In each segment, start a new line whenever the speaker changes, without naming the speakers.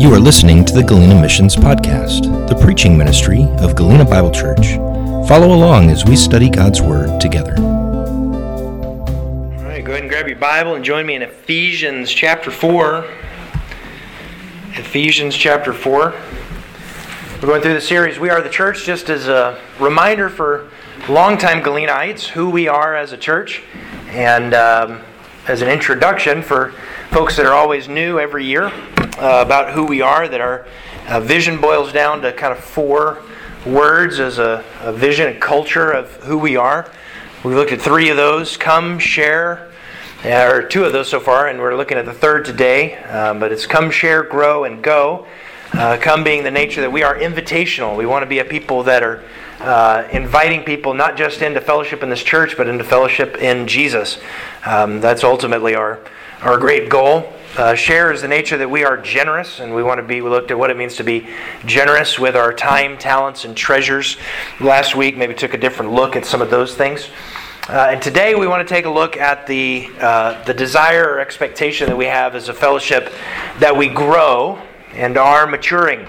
You are listening to the Galena Missions Podcast, the preaching ministry of Galena Bible Church. Follow along as we study God's Word together.
All right, go ahead and grab your Bible and join me in Ephesians chapter 4. Ephesians chapter 4. We're going through the series, We Are the Church, just as a reminder for longtime Galenites who we are as a church, and um, as an introduction for folks that are always new every year uh, about who we are, that our uh, vision boils down to kind of four words as a, a vision and culture of who we are. We've looked at three of those come, share, uh, or two of those so far, and we're looking at the third today. Um, but it's come, share, grow, and go. Uh, come being the nature that we are invitational. We want to be a people that are uh, inviting people not just into fellowship in this church, but into fellowship in Jesus. Um, that's ultimately our, our great goal. Uh, share is the nature that we are generous, and we want to be. We looked at what it means to be generous with our time, talents, and treasures. Last week, maybe took a different look at some of those things. Uh, and today, we want to take a look at the uh, the desire or expectation that we have as a fellowship that we grow and are maturing.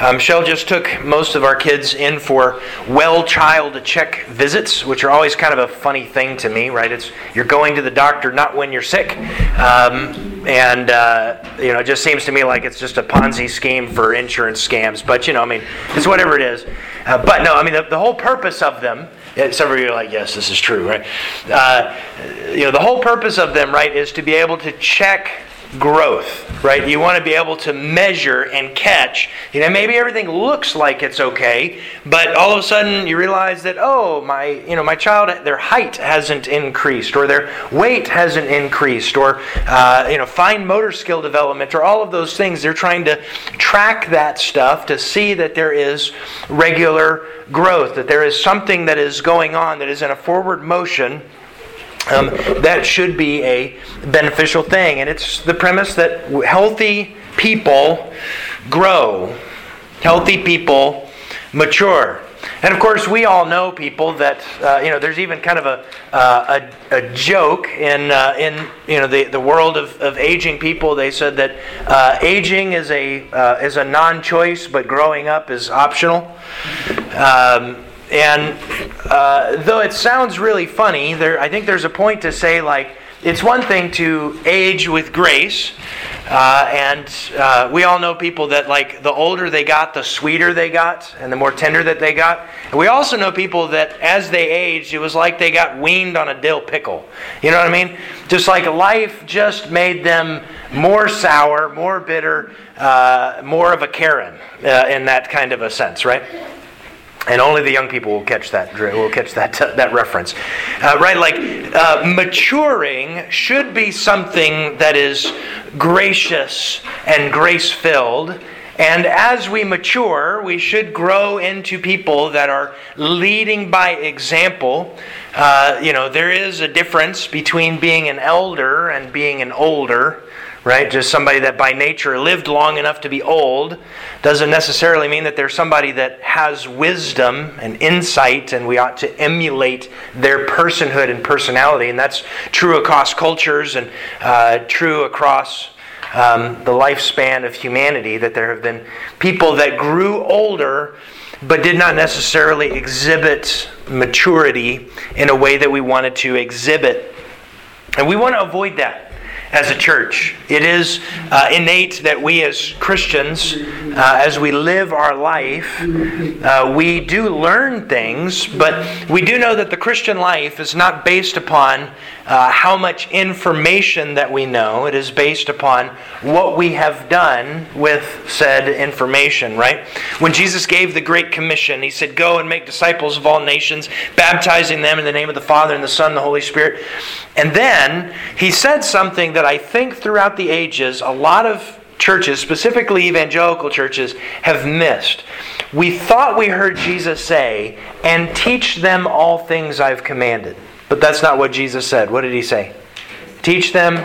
Um, just took most of our kids in for well child check visits, which are always kind of a funny thing to me, right? It's you're going to the doctor not when you're sick, um, and uh, you know it just seems to me like it's just a Ponzi scheme for insurance scams. But you know, I mean, it's whatever it is. Uh, but no, I mean the, the whole purpose of them. Some of you are like, yes, this is true, right? Uh, you know, the whole purpose of them, right, is to be able to check growth, right? You want to be able to measure and catch. You know, maybe everything looks like it's okay, but all of a sudden you realize that oh, my, you know, my child, their height hasn't increased, or their weight hasn't increased, or uh, you know, fine motor skill development, or all of those things. They're trying to track that stuff to see that there is regular growth, that there is something that is going on that is in a forward motion um, that should be a beneficial thing. And it's the premise that healthy people grow, healthy people mature. And of course, we all know people that uh, you know. There's even kind of a uh, a, a, joke in uh, in you know the, the world of, of aging people. They said that uh, aging is a uh, is a non-choice, but growing up is optional. Um, and uh, though it sounds really funny, there I think there's a point to say like it's one thing to age with grace, uh, and uh, we all know people that like the older they got, the sweeter they got, and the more tender that they got. And we also know people that as they aged, it was like they got weaned on a dill pickle. You know what I mean? Just like life just made them more sour, more bitter, uh, more of a Karen uh, in that kind of a sense, right? And only the young people will catch that will catch that uh, that reference. Uh, right like uh, maturing should be something that is gracious and grace filled and as we mature we should grow into people that are leading by example. Uh, you know there is a difference between being an elder and being an older right? Just somebody that by nature lived long enough to be old doesn't necessarily mean that they're somebody that has wisdom and insight, and we ought to emulate their personhood and personality. And that's true across cultures and uh, true across. Um, the lifespan of humanity, that there have been people that grew older but did not necessarily exhibit maturity in a way that we wanted to exhibit. And we want to avoid that as a church. It is uh, innate that we as Christians, uh, as we live our life, uh, we do learn things, but we do know that the Christian life is not based upon uh, how much information that we know. It is based upon what we have done with said information, right? When Jesus gave the Great Commission, He said, Go and make disciples of all nations, baptizing them in the name of the Father and the Son and the Holy Spirit. And then He said something that I think throughout the ages, a lot of churches, specifically evangelical churches, have missed. We thought we heard Jesus say, and teach them all things I've commanded. But that's not what Jesus said. What did he say? Teach them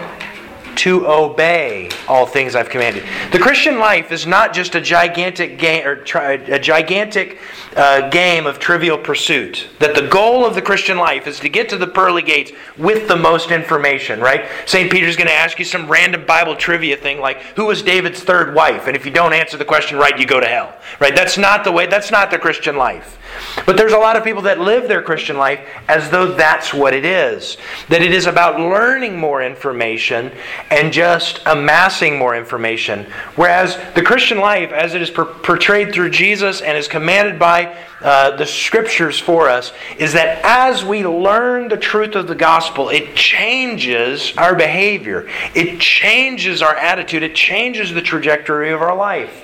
to obey all things I've commanded. The Christian life is not just a gigantic game or a gigantic uh, game of trivial pursuit. That the goal of the Christian life is to get to the pearly gates with the most information, right? St. Peter's going to ask you some random Bible trivia thing like, who was David's third wife? And if you don't answer the question right, you go to hell, right? That's not the way, that's not the Christian life. But there's a lot of people that live their Christian life as though that's what it is. That it is about learning more information and just amassing more information. Whereas the Christian life, as it is per- portrayed through Jesus and is commanded by uh, the scriptures for us, is that as we learn the truth of the gospel, it changes our behavior, it changes our attitude, it changes the trajectory of our life.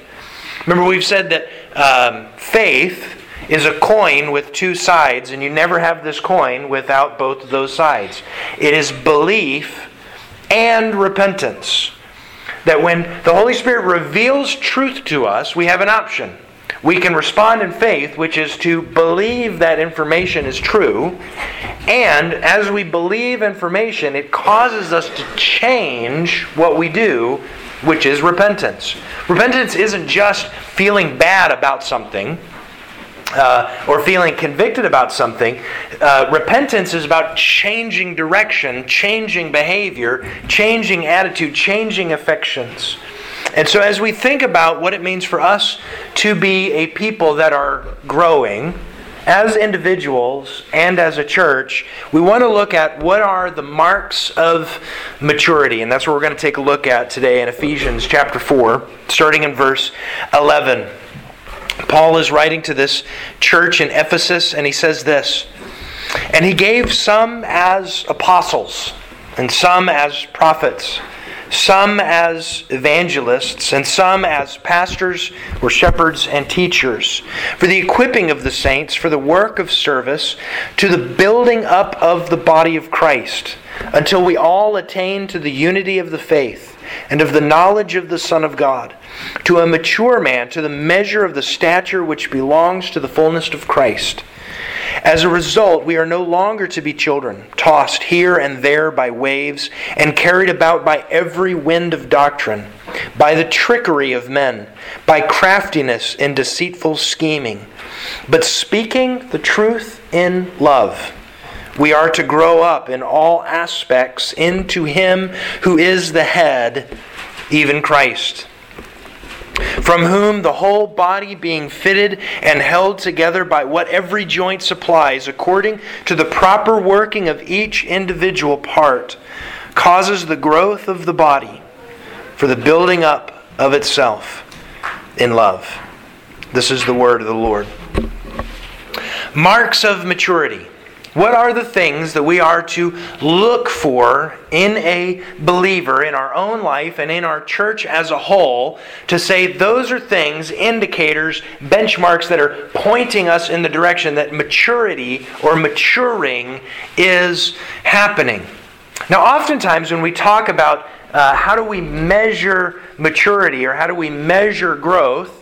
Remember, we've said that um, faith is a coin with two sides, and you never have this coin without both of those sides. It is belief and repentance. That when the Holy Spirit reveals truth to us, we have an option. We can respond in faith, which is to believe that information is true. And as we believe information, it causes us to change what we do, which is repentance. Repentance isn't just feeling bad about something uh, or feeling convicted about something, uh, repentance is about changing direction, changing behavior, changing attitude, changing affections. And so, as we think about what it means for us to be a people that are growing, as individuals and as a church, we want to look at what are the marks of maturity. And that's what we're going to take a look at today in Ephesians chapter 4, starting in verse 11. Paul is writing to this church in Ephesus, and he says this And he gave some as apostles, and some as prophets, some as evangelists, and some as pastors or shepherds and teachers, for the equipping of the saints, for the work of service, to the building up of the body of Christ, until we all attain to the unity of the faith and of the knowledge of the Son of God to a mature man, to the measure of the stature which belongs to the fullness of Christ. As a result, we are no longer to be children, tossed here and there by waves, and carried about by every wind of doctrine, by the trickery of men, by craftiness and deceitful scheming. But speaking the truth in love, we are to grow up in all aspects into Him who is the head, even Christ from whom the whole body being fitted and held together by what every joint supplies, according to the proper working of each individual part, causes the growth of the body for the building up of itself in love. This is the word of the Lord. Marks of maturity. What are the things that we are to look for in a believer, in our own life, and in our church as a whole, to say those are things, indicators, benchmarks that are pointing us in the direction that maturity or maturing is happening? Now, oftentimes when we talk about uh, how do we measure maturity or how do we measure growth,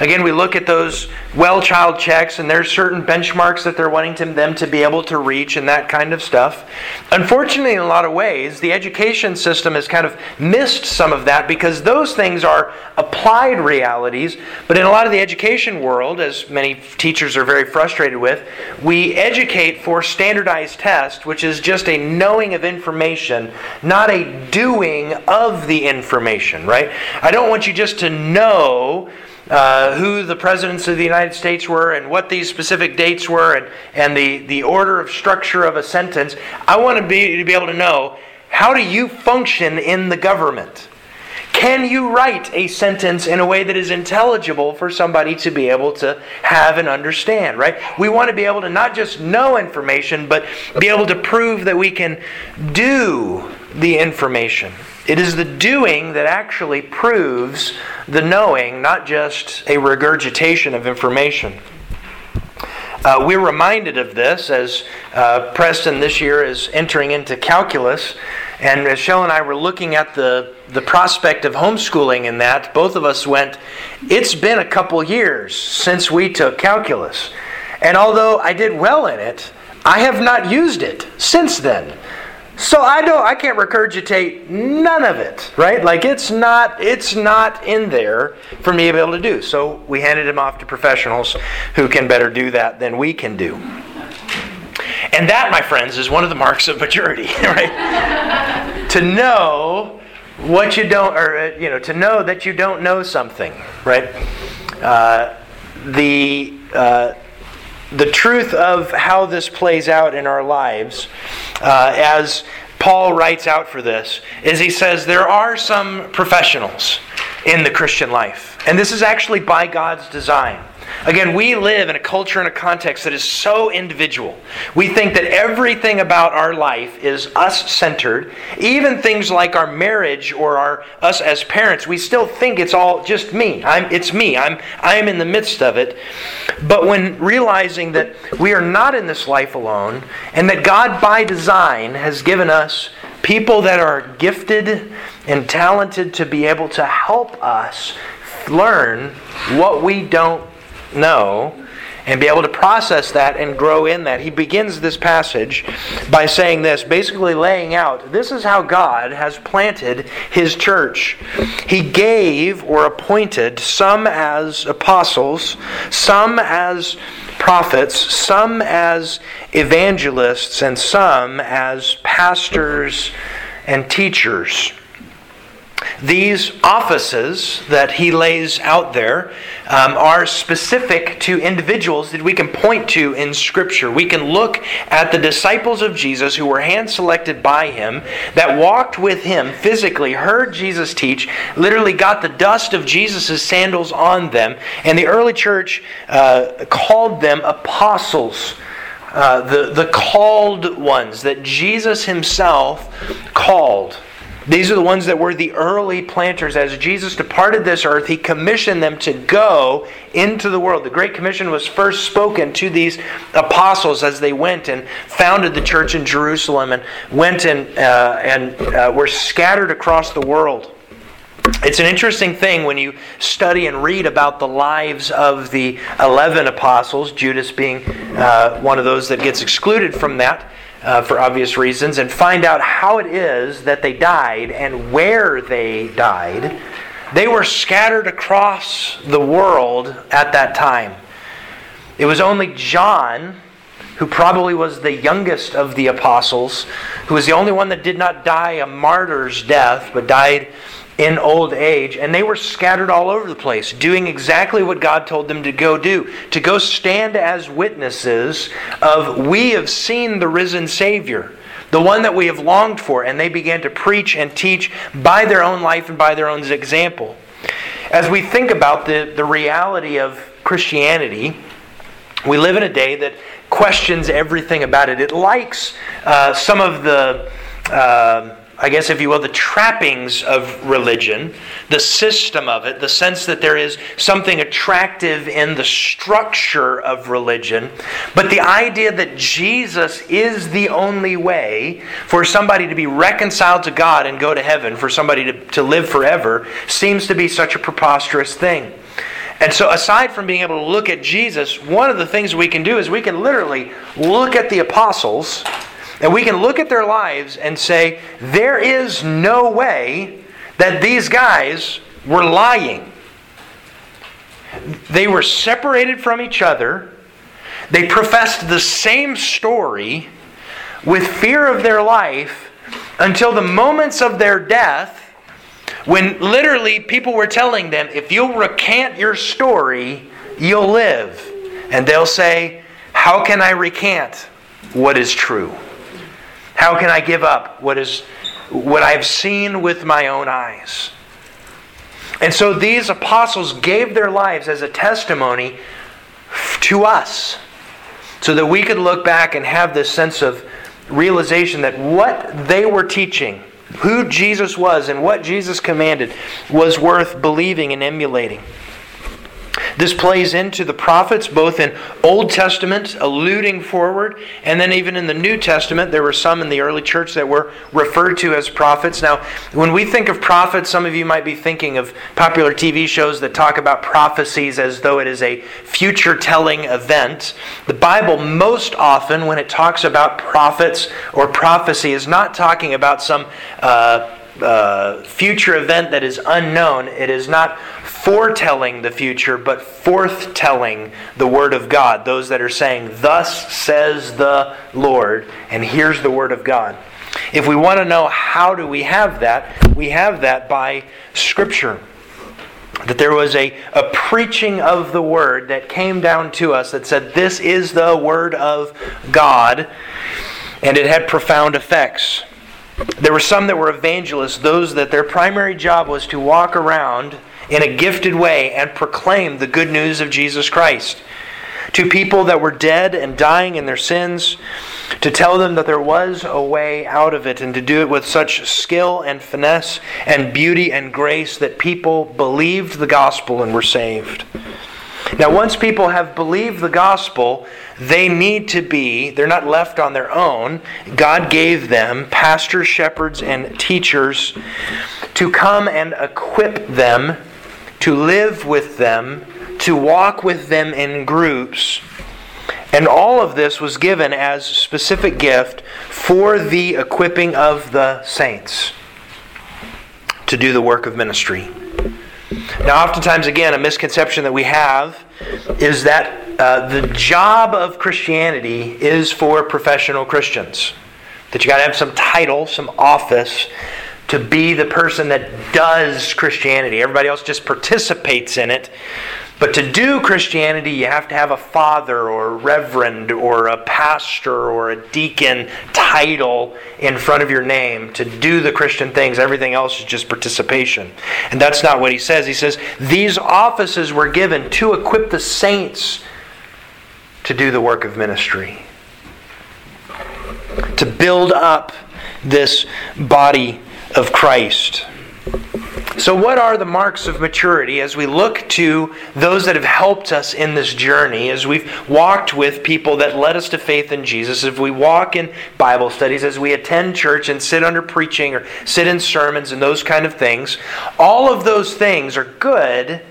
Again, we look at those well child checks, and there's certain benchmarks that they're wanting to, them to be able to reach and that kind of stuff. Unfortunately, in a lot of ways, the education system has kind of missed some of that because those things are applied realities. But in a lot of the education world, as many teachers are very frustrated with, we educate for standardized tests, which is just a knowing of information, not a doing of the information, right? I don't want you just to know uh, who the presidents of the United States were and what these specific dates were and, and the, the order of structure of a sentence. I want to be, to be able to know how do you function in the government? Can you write a sentence in a way that is intelligible for somebody to be able to have and understand, right? We want to be able to not just know information, but be able to prove that we can do the information. It is the doing that actually proves the knowing, not just a regurgitation of information. Uh, we're reminded of this as uh, Preston this year is entering into calculus. And as Shell and I were looking at the, the prospect of homeschooling in that, both of us went, It's been a couple years since we took calculus. And although I did well in it, I have not used it since then. So I don't I can't regurgitate none of it, right? Like it's not it's not in there for me to be able to do. So we handed him off to professionals who can better do that than we can do. And that, my friends, is one of the marks of maturity, right? to know what you don't, or uh, you know, to know that you don't know something, right? Uh, the uh, the truth of how this plays out in our lives, uh, as Paul writes out for this, is he says there are some professionals in the Christian life. And this is actually by God's design. Again, we live in a culture and a context that is so individual. We think that everything about our life is us centered. Even things like our marriage or our us as parents, we still think it's all just me. I'm, it's me. I'm, I'm in the midst of it. But when realizing that we are not in this life alone and that God by design has given us people that are gifted and talented to be able to help us learn what we don't know and be able to process that and grow in that. He begins this passage by saying this, basically laying out this is how God has planted his church. He gave or appointed some as apostles, some as prophets, some as evangelists, and some as pastors and teachers these offices that he lays out there um, are specific to individuals that we can point to in Scripture. We can look at the disciples of Jesus who were hand selected by him, that walked with him physically, heard Jesus teach, literally got the dust of Jesus' sandals on them, and the early church uh, called them apostles. Uh, the, the called ones that Jesus himself called. These are the ones that were the early planters. As Jesus departed this earth, he commissioned them to go into the world. The Great Commission was first spoken to these apostles as they went and founded the church in Jerusalem and went and, uh, and uh, were scattered across the world. It's an interesting thing when you study and read about the lives of the 11 apostles, Judas being uh, one of those that gets excluded from that uh, for obvious reasons, and find out how it is that they died and where they died. They were scattered across the world at that time. It was only John, who probably was the youngest of the apostles, who was the only one that did not die a martyr's death, but died in old age, and they were scattered all over the place, doing exactly what God told them to go do to go stand as witnesses of, We have seen the risen Savior, the one that we have longed for. And they began to preach and teach by their own life and by their own example. As we think about the, the reality of Christianity, we live in a day that questions everything about it. It likes uh, some of the. Uh, I guess, if you will, the trappings of religion, the system of it, the sense that there is something attractive in the structure of religion, but the idea that Jesus is the only way for somebody to be reconciled to God and go to heaven, for somebody to, to live forever, seems to be such a preposterous thing. And so, aside from being able to look at Jesus, one of the things we can do is we can literally look at the apostles and we can look at their lives and say, there is no way that these guys were lying. They were separated from each other. They professed the same story with fear of their life until the moments of their death when literally people were telling them, if you'll recant your story, you'll live. And they'll say, How can I recant what is true? How can I give up what is what I've seen with my own eyes? And so these apostles gave their lives as a testimony to us so that we could look back and have this sense of realization that what they were teaching, who Jesus was, and what Jesus commanded was worth believing and emulating. This plays into the prophets, both in Old Testament, alluding forward, and then even in the New Testament, there were some in the early church that were referred to as prophets. Now, when we think of prophets, some of you might be thinking of popular TV shows that talk about prophecies as though it is a future telling event. The Bible, most often, when it talks about prophets or prophecy, is not talking about some uh, uh, future event that is unknown. It is not foretelling the future, but forthtelling the Word of God. Those that are saying, Thus says the Lord, and here's the Word of God. If we want to know how do we have that, we have that by Scripture. That there was a, a preaching of the Word that came down to us that said, This is the Word of God, and it had profound effects. There were some that were evangelists, those that their primary job was to walk around in a gifted way and proclaim the good news of Jesus Christ to people that were dead and dying in their sins, to tell them that there was a way out of it, and to do it with such skill and finesse and beauty and grace that people believed the gospel and were saved. Now, once people have believed the gospel, they need to be, they're not left on their own. God gave them pastors, shepherds, and teachers to come and equip them to live with them, to walk with them in groups. And all of this was given as specific gift for the equipping of the saints to do the work of ministry. Now, oftentimes, again, a misconception that we have is that uh, the job of Christianity is for professional Christians. That you got to have some title, some office, to be the person that does Christianity. Everybody else just participates in it. But to do Christianity, you have to have a father or a reverend or a pastor or a deacon title in front of your name to do the Christian things. Everything else is just participation. And that's not what he says. He says these offices were given to equip the saints to do the work of ministry, to build up this body of Christ. So, what are the marks of maturity as we look to those that have helped us in this journey, as we've walked with people that led us to faith in Jesus, as we walk in Bible studies, as we attend church and sit under preaching or sit in sermons and those kind of things? All of those things are good,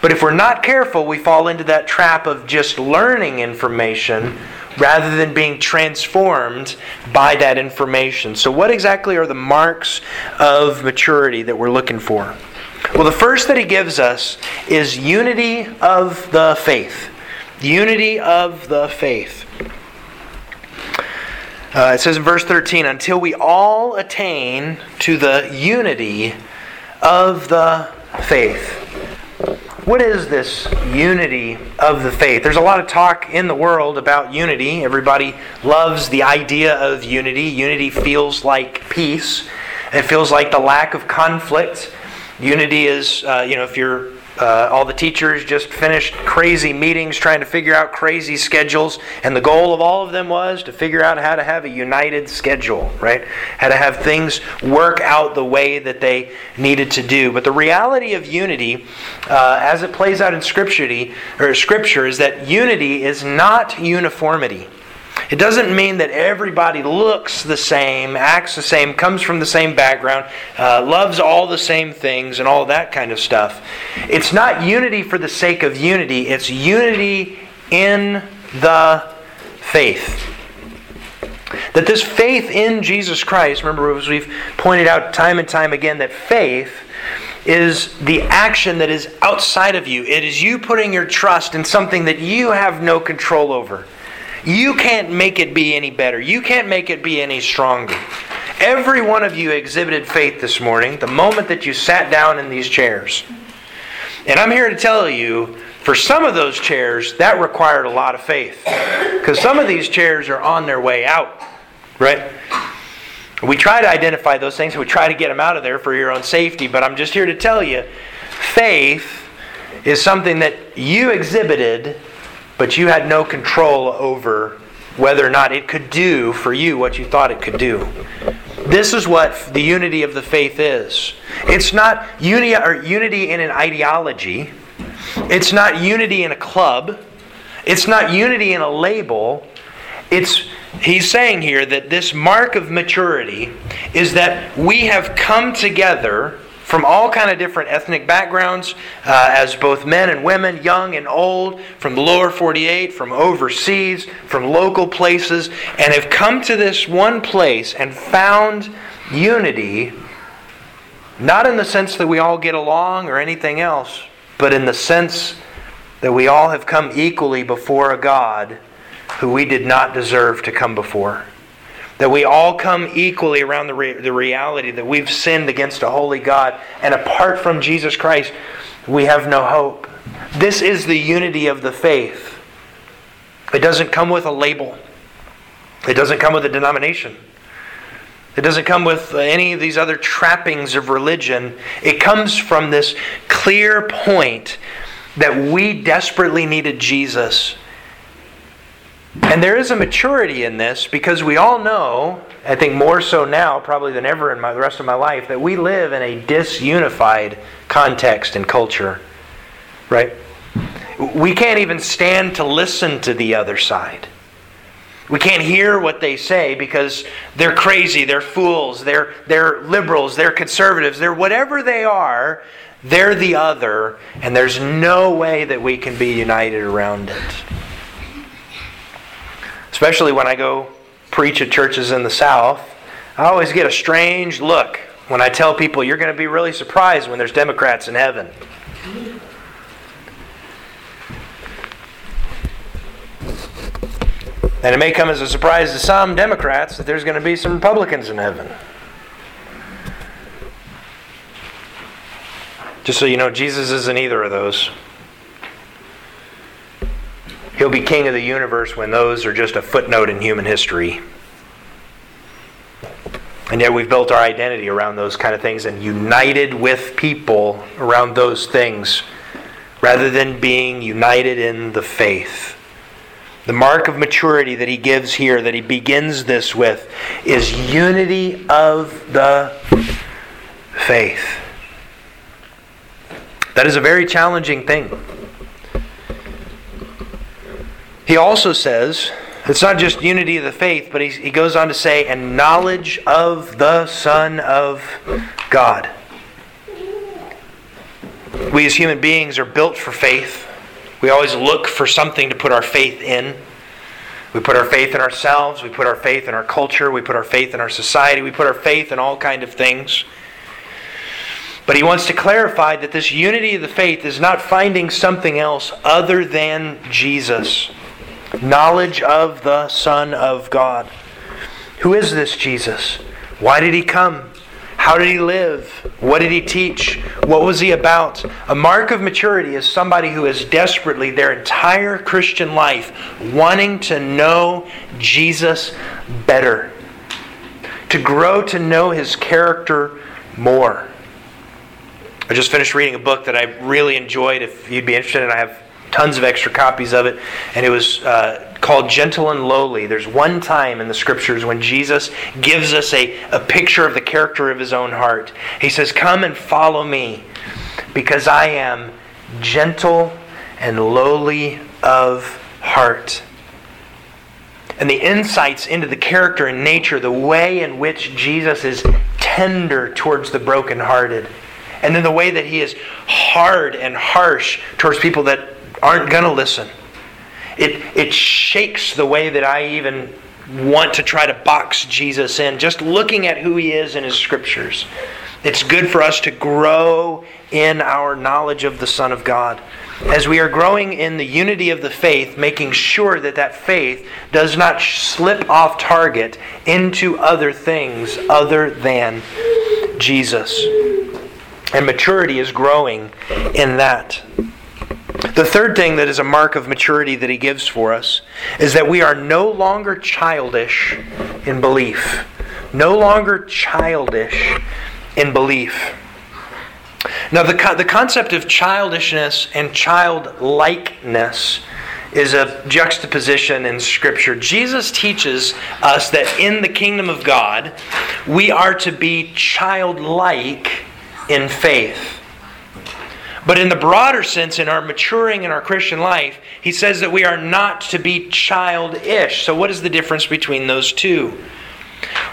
but if we're not careful, we fall into that trap of just learning information rather than being transformed by that information. So, what exactly are the marks of maturity that we're looking for? Well, the first that he gives us is unity of the faith. Unity of the faith. Uh, it says in verse 13, until we all attain to the unity of the faith. What is this unity of the faith? There's a lot of talk in the world about unity. Everybody loves the idea of unity. Unity feels like peace, it feels like the lack of conflict. Unity is, uh, you know, if you're uh, all the teachers just finished crazy meetings trying to figure out crazy schedules, and the goal of all of them was to figure out how to have a united schedule, right? How to have things work out the way that they needed to do. But the reality of unity, uh, as it plays out in Scripture, or Scripture, is that unity is not uniformity. It doesn't mean that everybody looks the same, acts the same, comes from the same background, uh, loves all the same things, and all that kind of stuff. It's not unity for the sake of unity, it's unity in the faith. That this faith in Jesus Christ, remember, as we've pointed out time and time again, that faith is the action that is outside of you. It is you putting your trust in something that you have no control over. You can't make it be any better. You can't make it be any stronger. Every one of you exhibited faith this morning the moment that you sat down in these chairs. And I'm here to tell you, for some of those chairs, that required a lot of faith. Because some of these chairs are on their way out, right? We try to identify those things, we try to get them out of there for your own safety, but I'm just here to tell you faith is something that you exhibited but you had no control over whether or not it could do for you what you thought it could do. This is what the unity of the faith is. It's not unity or unity in an ideology. It's not unity in a club. It's not unity in a label. It's he's saying here that this mark of maturity is that we have come together from all kind of different ethnic backgrounds uh, as both men and women young and old from the lower 48 from overseas from local places and have come to this one place and found unity not in the sense that we all get along or anything else but in the sense that we all have come equally before a god who we did not deserve to come before that we all come equally around the, re- the reality that we've sinned against a holy God, and apart from Jesus Christ, we have no hope. This is the unity of the faith. It doesn't come with a label, it doesn't come with a denomination. It doesn't come with any of these other trappings of religion. It comes from this clear point that we desperately needed Jesus and there is a maturity in this because we all know, I think more so now probably than ever in my, the rest of my life, that we live in a disunified context and culture. Right? We can't even stand to listen to the other side. We can't hear what they say because they're crazy, they're fools, they're, they're liberals, they're conservatives, they're whatever they are, they're the other, and there's no way that we can be united around it especially when I go preach at churches in the South, I always get a strange look when I tell people you're going to be really surprised when there's Democrats in heaven. And it may come as a surprise to some Democrats that there's going to be some Republicans in heaven. Just so you know, Jesus isn't either of those. He'll be king of the universe when those are just a footnote in human history. And yet we've built our identity around those kind of things and united with people around those things rather than being united in the faith. The mark of maturity that he gives here, that he begins this with, is unity of the faith. That is a very challenging thing. He also says, it's not just unity of the faith, but he he goes on to say, and knowledge of the Son of God. We as human beings are built for faith. We always look for something to put our faith in. We put our faith in ourselves, we put our faith in our culture, we put our faith in our society, we put our faith in all kind of things. But he wants to clarify that this unity of the faith is not finding something else other than Jesus knowledge of the Son of God. Who is this Jesus? Why did he come? How did he live? What did he teach? What was he about? A mark of maturity is somebody who is desperately, their entire Christian life, wanting to know Jesus better, to grow to know his character more. I just finished reading a book that I really enjoyed. If you'd be interested, and I have tons of extra copies of it, and it was uh, called Gentle and Lowly. There's one time in the scriptures when Jesus gives us a, a picture of the character of his own heart. He says, Come and follow me, because I am gentle and lowly of heart. And the insights into the character and nature, the way in which Jesus is tender towards the brokenhearted. And then the way that he is hard and harsh towards people that aren't going to listen. It, it shakes the way that I even want to try to box Jesus in, just looking at who he is in his scriptures. It's good for us to grow in our knowledge of the Son of God. As we are growing in the unity of the faith, making sure that that faith does not slip off target into other things other than Jesus. And maturity is growing in that. The third thing that is a mark of maturity that he gives for us is that we are no longer childish in belief. No longer childish in belief. Now, the, the concept of childishness and childlikeness is a juxtaposition in Scripture. Jesus teaches us that in the kingdom of God, we are to be childlike in faith. But in the broader sense, in our maturing in our Christian life, he says that we are not to be childish. So, what is the difference between those two?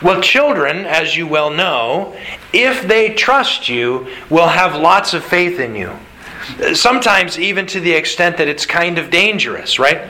Well, children, as you well know, if they trust you, will have lots of faith in you. Sometimes, even to the extent that it's kind of dangerous, right?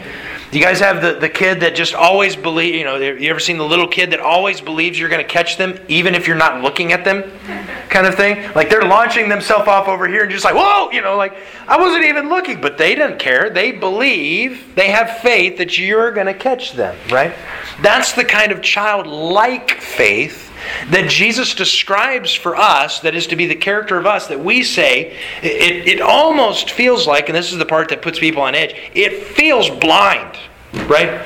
You guys have the, the kid that just always believe, you know, you ever seen the little kid that always believes you're going to catch them even if you're not looking at them? Kind of thing. Like they're launching themselves off over here and just like, whoa, you know, like I wasn't even looking, but they didn't care. They believe, they have faith that you're going to catch them, right? That's the kind of childlike faith that Jesus describes for us, that is to be the character of us, that we say, it, it almost feels like, and this is the part that puts people on edge, it feels blind, right?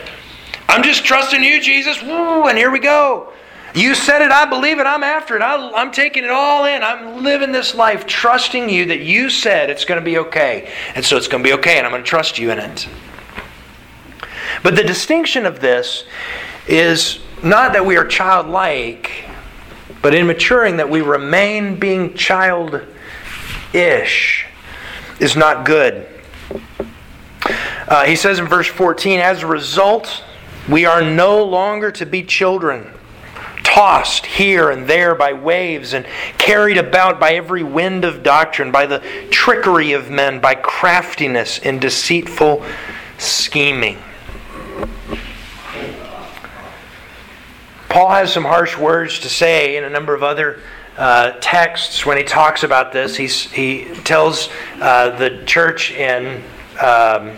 I'm just trusting you, Jesus, Woo, and here we go. You said it, I believe it, I'm after it, I, am taking it all in. I'm living this life trusting you that you said it's going to be okay. And so it's going to be okay, and I'm going to trust you in it. But the distinction of this is not that we are childlike, but in maturing that we remain being childish is not good. Uh, he says in verse 14, as a result, we are no longer to be children, tossed here and there by waves and carried about by every wind of doctrine, by the trickery of men, by craftiness and deceitful scheming. Paul has some harsh words to say in a number of other uh, texts when he talks about this. He's, he tells uh, the church in, um,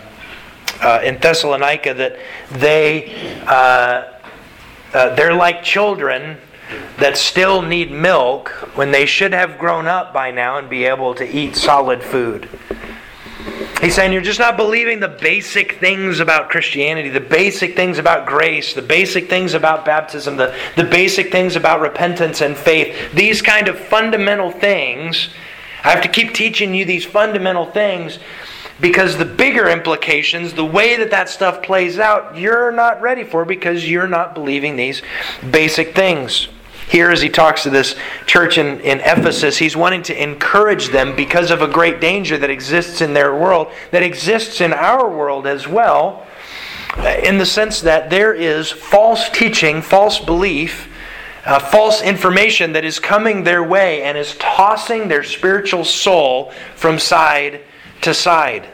uh, in Thessalonica that they, uh, uh, they're like children that still need milk when they should have grown up by now and be able to eat solid food. He's saying you're just not believing the basic things about Christianity, the basic things about grace, the basic things about baptism, the, the basic things about repentance and faith. These kind of fundamental things. I have to keep teaching you these fundamental things because the bigger implications, the way that that stuff plays out, you're not ready for because you're not believing these basic things. Here, as he talks to this church in, in Ephesus, he's wanting to encourage them because of a great danger that exists in their world, that exists in our world as well, in the sense that there is false teaching, false belief, uh, false information that is coming their way and is tossing their spiritual soul from side to side.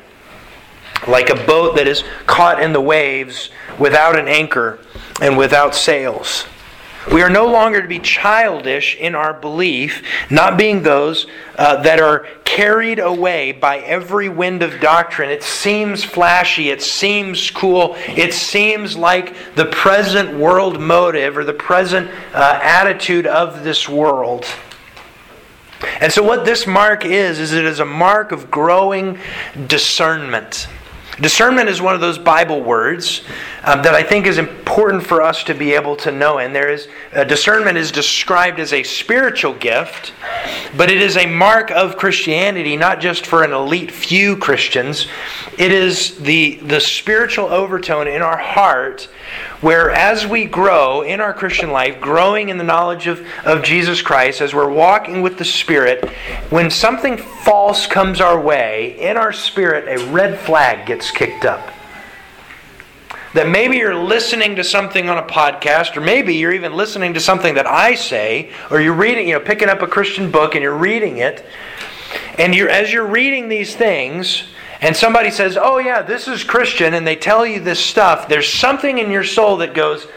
Like a boat that is caught in the waves without an anchor and without sails. We are no longer to be childish in our belief, not being those uh, that are carried away by every wind of doctrine. It seems flashy, it seems cool, it seems like the present world motive or the present uh, attitude of this world. And so, what this mark is, is it is a mark of growing discernment. Discernment is one of those Bible words um, that I think is important for us to be able to know. And there is uh, discernment is described as a spiritual gift, but it is a mark of Christianity, not just for an elite few Christians. It is the the spiritual overtone in our heart where as we grow in our Christian life, growing in the knowledge of, of Jesus Christ, as we're walking with the Spirit, when something false comes our way, in our spirit, a red flag gets kicked up. That maybe you're listening to something on a podcast, or maybe you're even listening to something that I say, or you're reading, you know, picking up a Christian book and you're reading it, and you're as you're reading these things, and somebody says, Oh, yeah, this is Christian, and they tell you this stuff, there's something in your soul that goes,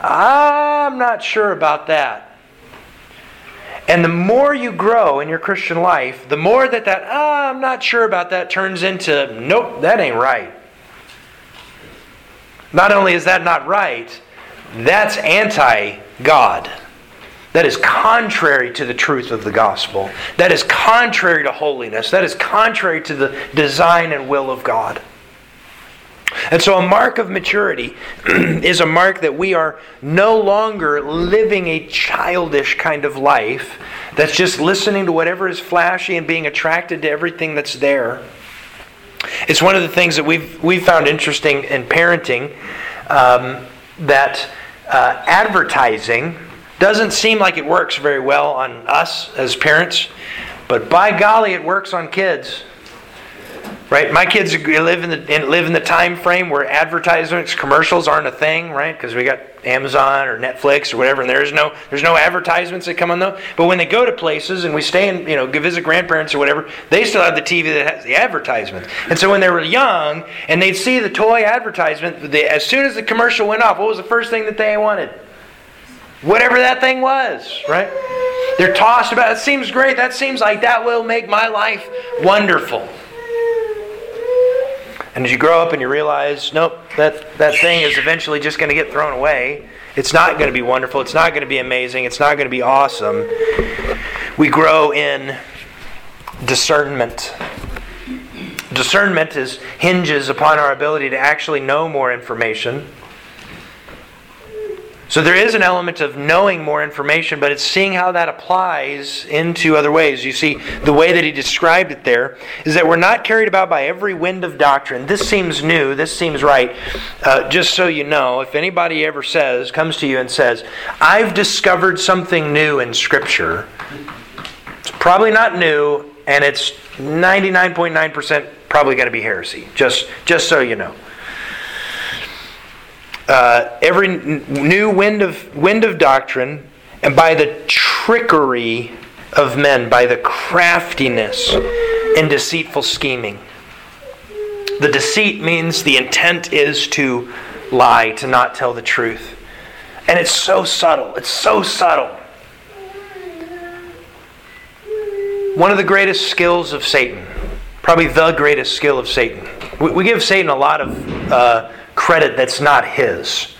I'm not sure about that. And the more you grow in your Christian life, the more that that, oh, I'm not sure about that, turns into, nope, that ain't right. Not only is that not right, that's anti God. That is contrary to the truth of the gospel. That is contrary to holiness. That is contrary to the design and will of God. And so, a mark of maturity is a mark that we are no longer living a childish kind of life that's just listening to whatever is flashy and being attracted to everything that's there. It's one of the things that we've, we've found interesting in parenting um, that uh, advertising doesn't seem like it works very well on us as parents, but by golly, it works on kids. right? My kids live in the live in the time frame where advertisements, commercials aren't a thing, right? Because we got Amazon or Netflix or whatever, and there's no there's no advertisements that come on though. But when they go to places and we stay and you know visit grandparents or whatever, they still have the TV that has the advertisement. And so when they were young and they'd see the toy advertisement, they, as soon as the commercial went off, what was the first thing that they wanted? Whatever that thing was, right? They're tossed about. It seems great. That seems like that will make my life wonderful. And as you grow up and you realize, nope, that, that thing is eventually just going to get thrown away. It's not going to be wonderful. It's not going to be amazing. It's not going to be awesome. We grow in discernment. Discernment is hinges upon our ability to actually know more information so there is an element of knowing more information, but it's seeing how that applies into other ways. You see, the way that he described it there is that we're not carried about by every wind of doctrine. This seems new, this seems right. Uh, just so you know, if anybody ever says, comes to you and says, I've discovered something new in Scripture, it's probably not new, and it's 99.9% probably going to be heresy, just, just so you know uh, every new wind of, wind of doctrine, and by the trickery of men, by the craftiness and deceitful scheming. The deceit means the intent is to lie, to not tell the truth. And it's so subtle. It's so subtle. One of the greatest skills of Satan, probably the greatest skill of Satan. We, we give Satan a lot of uh, credit that's not his.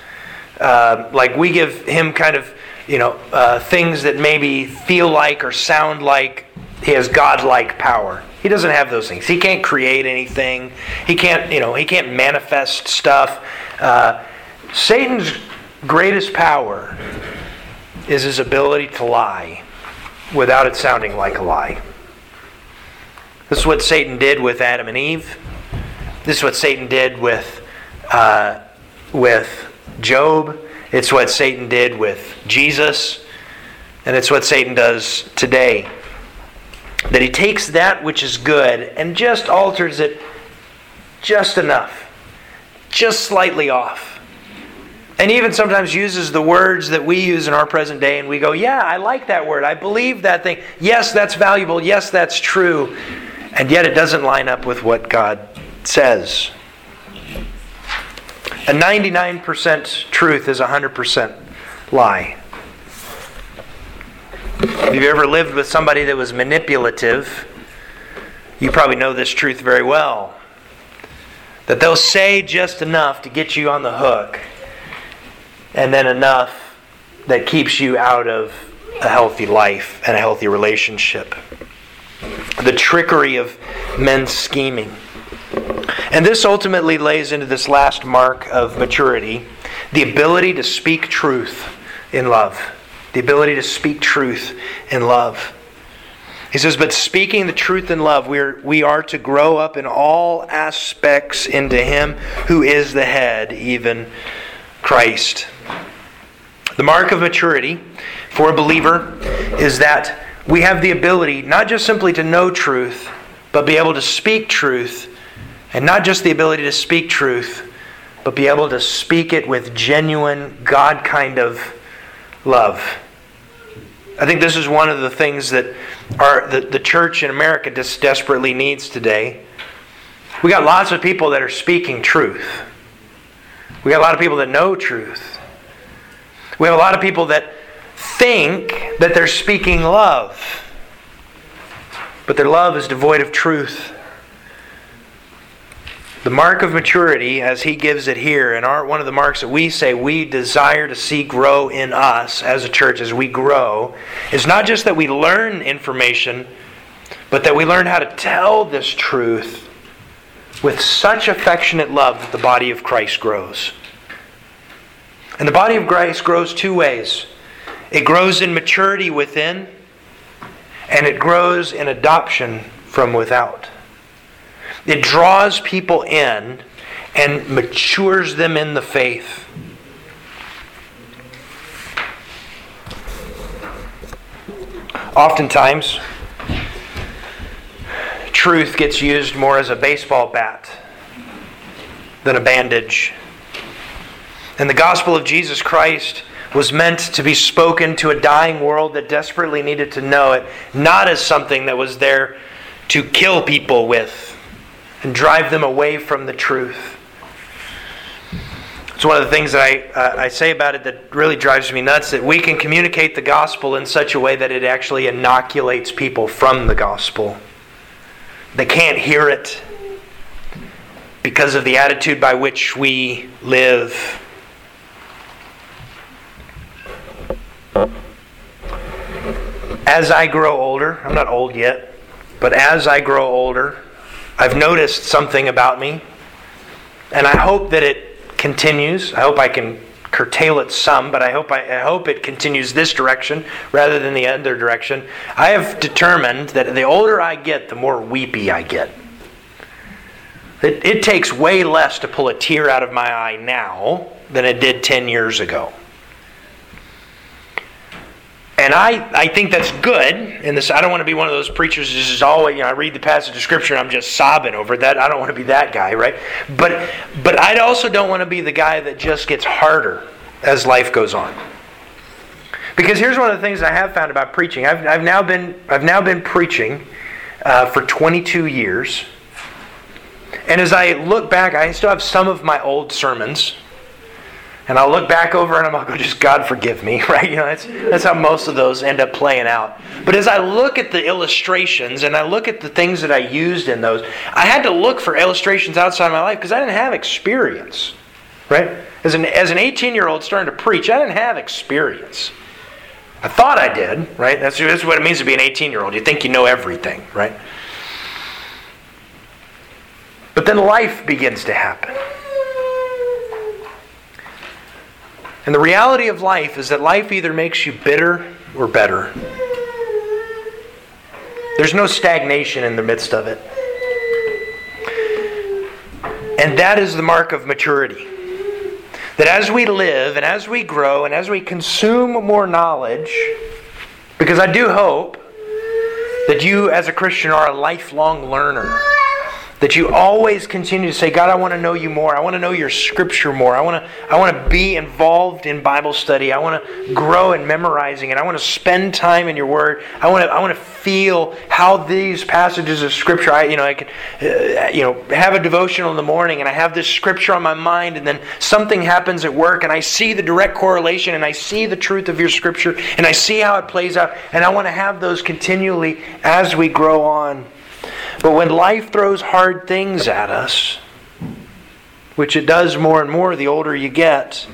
Uh, like we give him kind of, you know, uh, things that maybe feel like or sound like he has godlike power. He doesn't have those things. He can't create anything. He can't, you know, he can't manifest stuff. Uh, Satan's greatest power is his ability to lie without it sounding like a lie. This is what Satan did with Adam and Eve. This is what Satan did with uh, with Job. It's what Satan did with Jesus. And it's what Satan does today. That he takes that which is good and just alters it just enough, just slightly off. And even sometimes uses the words that we use in our present day, and we go, Yeah, I like that word. I believe that thing. Yes, that's valuable. Yes, that's true. And yet it doesn't line up with what God says. A 99% truth is a 100% lie. If you've ever lived with somebody that was manipulative, you probably know this truth very well. That they'll say just enough to get you on the hook, and then enough that keeps you out of a healthy life and a healthy relationship. The trickery of men's scheming. And this ultimately lays into this last mark of maturity the ability to speak truth in love. The ability to speak truth in love. He says, But speaking the truth in love, we are, we are to grow up in all aspects into Him who is the head, even Christ. The mark of maturity for a believer is that we have the ability not just simply to know truth, but be able to speak truth and not just the ability to speak truth, but be able to speak it with genuine, God kind of love. I think this is one of the things that our, the, the church in America just desperately needs today. We got lots of people that are speaking truth. We got a lot of people that know truth. We have a lot of people that think that they're speaking love, but their love is devoid of truth. The mark of maturity, as he gives it here, and our, one of the marks that we say we desire to see grow in us as a church as we grow, is not just that we learn information, but that we learn how to tell this truth with such affectionate love that the body of Christ grows. And the body of Christ grows two ways it grows in maturity within, and it grows in adoption from without. It draws people in and matures them in the faith. Oftentimes, truth gets used more as a baseball bat than a bandage. And the gospel of Jesus Christ was meant to be spoken to a dying world that desperately needed to know it, not as something that was there to kill people with and drive them away from the truth. It's one of the things that I, uh, I say about it that really drives me nuts that we can communicate the gospel in such a way that it actually inoculates people from the gospel. They can't hear it because of the attitude by which we live. As I grow older, I'm not old yet, but as I grow older, I've noticed something about me, and I hope that it continues. I hope I can curtail it some, but I hope I, I, hope it continues this direction rather than the other direction. I have determined that the older I get, the more weepy I get. It, it takes way less to pull a tear out of my eye now than it did 10 years ago. And I, I think that's good. In this, I don't want to be one of those preachers who's just always, you know, I read the passage of scripture and I'm just sobbing over that. I don't want to be that guy, right? But but I also don't want to be the guy that just gets harder as life goes on. Because here's one of the things I have found about preaching. I've, I've now been I've now been preaching uh, for 22 years, and as I look back, I still have some of my old sermons and I'll look back over and I'm like, oh, just God forgive me, right? You know, that's, that's how most of those end up playing out. But as I look at the illustrations and I look at the things that I used in those, I had to look for illustrations outside my life because I didn't have experience, right? As an, as an 18 year old starting to preach, I didn't have experience. I thought I did, right? That's, that's what it means to be an 18 year old. You think you know everything, right? But then life begins to happen. And the reality of life is that life either makes you bitter or better. There's no stagnation in the midst of it. And that is the mark of maturity. That as we live and as we grow and as we consume more knowledge, because I do hope that you as a Christian are a lifelong learner. That you always continue to say, God, I want to know you more. I want to know your scripture more. I want to, I want to be involved in Bible study. I want to grow in memorizing it. I want to spend time in your word. I want to, I want to feel how these passages of scripture, I, you know, I can, uh, you know, have a devotional in the morning and I have this scripture on my mind and then something happens at work and I see the direct correlation and I see the truth of your scripture and I see how it plays out and I want to have those continually as we grow on. But when life throws hard things at us, which it does more and more the older you get,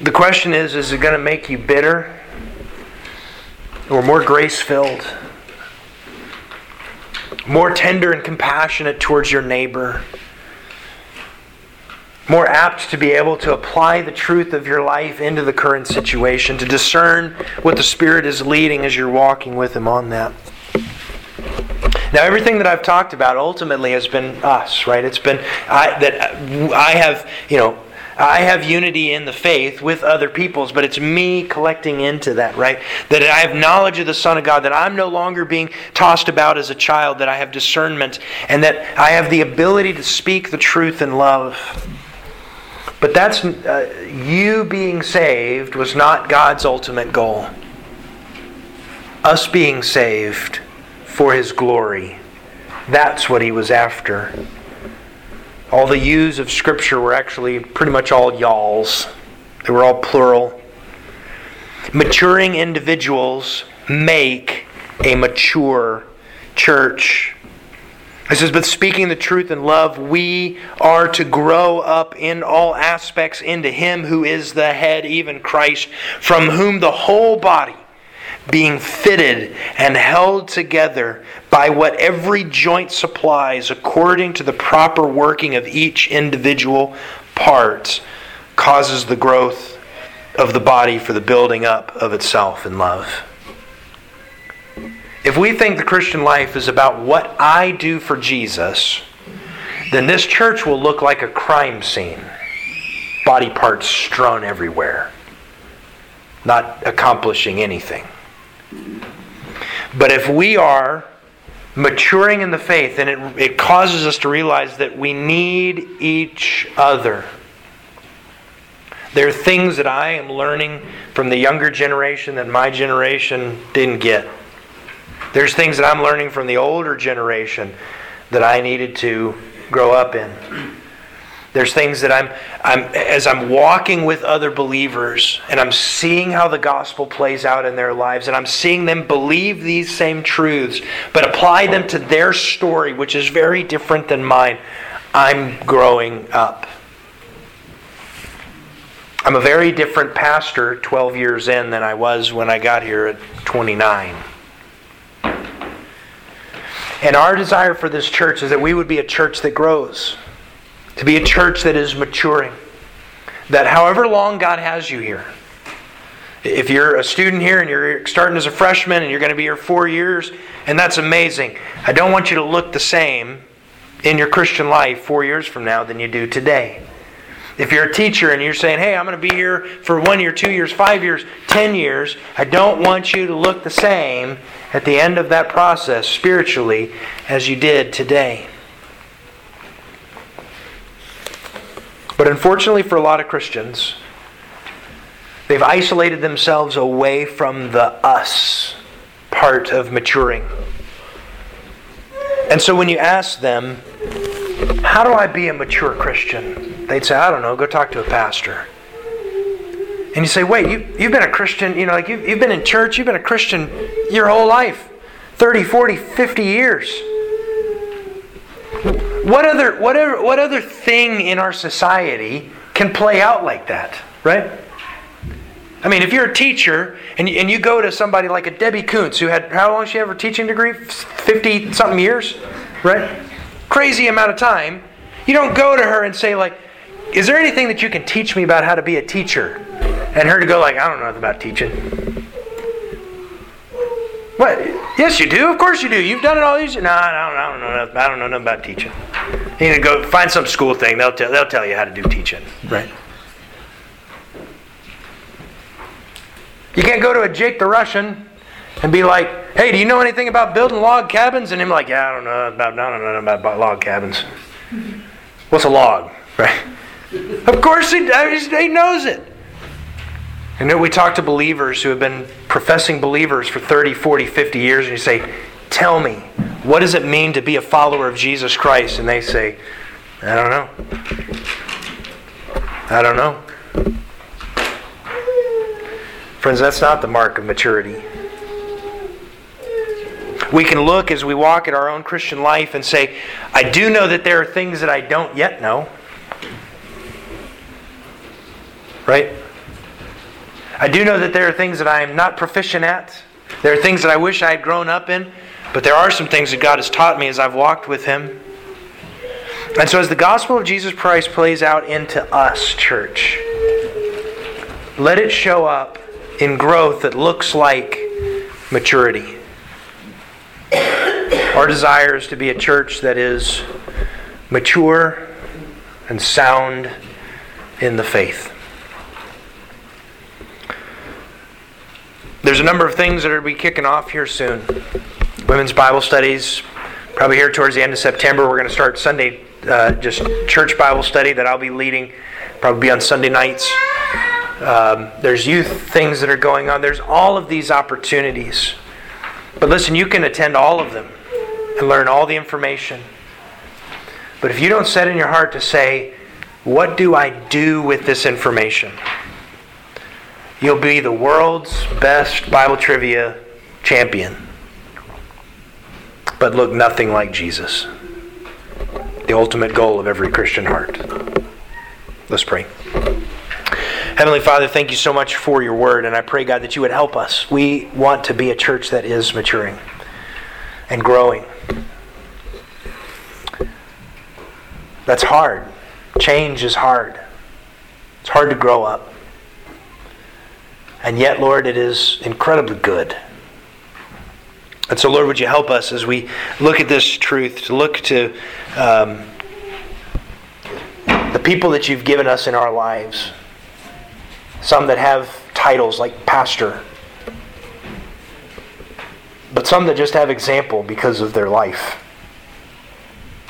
the question is is it going to make you bitter or more grace filled? More tender and compassionate towards your neighbor? More apt to be able to apply the truth of your life into the current situation, to discern what the Spirit is leading as you're walking with Him on that. Now, everything that I've talked about ultimately has been us, right? It's been I, that I have, you know, I have unity in the faith with other peoples, but it's me collecting into that, right? That I have knowledge of the Son of God, that I'm no longer being tossed about as a child, that I have discernment, and that I have the ability to speak the truth in love. But that's uh, you being saved was not God's ultimate goal. Us being saved for his glory. That's what he was after. All the yous of Scripture were actually pretty much all y'alls, they were all plural. Maturing individuals make a mature church. It says, but speaking the truth in love, we are to grow up in all aspects into Him who is the head, even Christ, from whom the whole body being fitted and held together by what every joint supplies according to the proper working of each individual part causes the growth of the body for the building up of itself in love. If we think the Christian life is about what I do for Jesus, then this church will look like a crime scene. Body parts strewn everywhere, not accomplishing anything. But if we are maturing in the faith, and it, it causes us to realize that we need each other. There are things that I am learning from the younger generation that my generation didn't get. There's things that I'm learning from the older generation that I needed to grow up in. There's things that I'm, I'm as I'm walking with other believers and I'm seeing how the gospel plays out in their lives and I'm seeing them believe these same truths but apply them to their story which is very different than mine. I'm growing up. I'm a very different pastor 12 years in than I was when I got here at 29. And our desire for this church is that we would be a church that grows, to be a church that is maturing. That however long God has you here, if you're a student here and you're starting as a freshman and you're going to be here four years, and that's amazing, I don't want you to look the same in your Christian life four years from now than you do today. If you're a teacher and you're saying, hey, I'm going to be here for one year, two years, five years, ten years, I don't want you to look the same at the end of that process spiritually as you did today. But unfortunately, for a lot of Christians, they've isolated themselves away from the us part of maturing. And so when you ask them, How do I be a mature Christian? They'd say, I don't know, go talk to a pastor. And you say, wait, you, you've been a Christian, you know, like you've, you've been in church, you've been a Christian your whole life 30, 40, 50 years. What other, whatever, what other thing in our society can play out like that, right? I mean, if you're a teacher and you, and you go to somebody like a Debbie Koontz, who had, how long she have her teaching degree? 50 something years, right? Crazy amount of time. You don't go to her and say, like, is there anything that you can teach me about how to be a teacher? And her to go like, I don't know about teaching. What? Yes, you do. Of course you do. You've done it all these. No, I don't, I don't know. Nothing, I don't know nothing about teaching. You need to go find some school thing. They'll tell. They'll tell you how to do teaching. Right. You can't go to a Jake the Russian and be like, "Hey, do you know anything about building log cabins?" And him like, "Yeah, I don't know about. I don't know about log cabins. What's a log?" Right. Of course he, he knows it. And we talk to believers who have been professing believers for 30, 40, 50 years, and you say, Tell me, what does it mean to be a follower of Jesus Christ? And they say, I don't know. I don't know. Friends, that's not the mark of maturity. We can look as we walk at our own Christian life and say, I do know that there are things that I don't yet know. Right? I do know that there are things that I am not proficient at. There are things that I wish I had grown up in, but there are some things that God has taught me as I've walked with Him. And so, as the gospel of Jesus Christ plays out into us, church, let it show up in growth that looks like maturity. Our desire is to be a church that is mature and sound in the faith. There's a number of things that are be kicking off here soon. Women's Bible studies, probably here towards the end of September. We're going to start Sunday, uh, just church Bible study that I'll be leading, probably on Sunday nights. Um, there's youth things that are going on. There's all of these opportunities. But listen, you can attend all of them and learn all the information. But if you don't set in your heart to say, what do I do with this information? You'll be the world's best Bible trivia champion, but look nothing like Jesus, the ultimate goal of every Christian heart. Let's pray. Heavenly Father, thank you so much for your word, and I pray, God, that you would help us. We want to be a church that is maturing and growing. That's hard. Change is hard. It's hard to grow up. And yet, Lord, it is incredibly good. And so, Lord, would you help us as we look at this truth, to look to um, the people that you've given us in our lives, some that have titles like pastor, but some that just have example because of their life.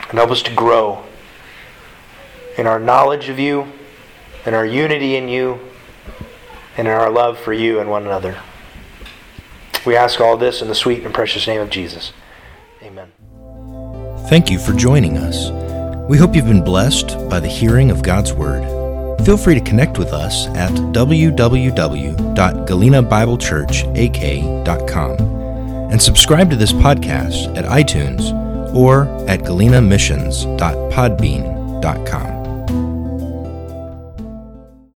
And help us to grow in our knowledge of you, in our unity in you, and in our love for you and one another. We ask all this in the sweet and precious name of Jesus. Amen.
Thank you for joining us. We hope you've been blessed by the hearing of God's Word. Feel free to connect with us at www.galenabiblechurchak.com and subscribe to this podcast at iTunes or at galenamissions.podbean.com.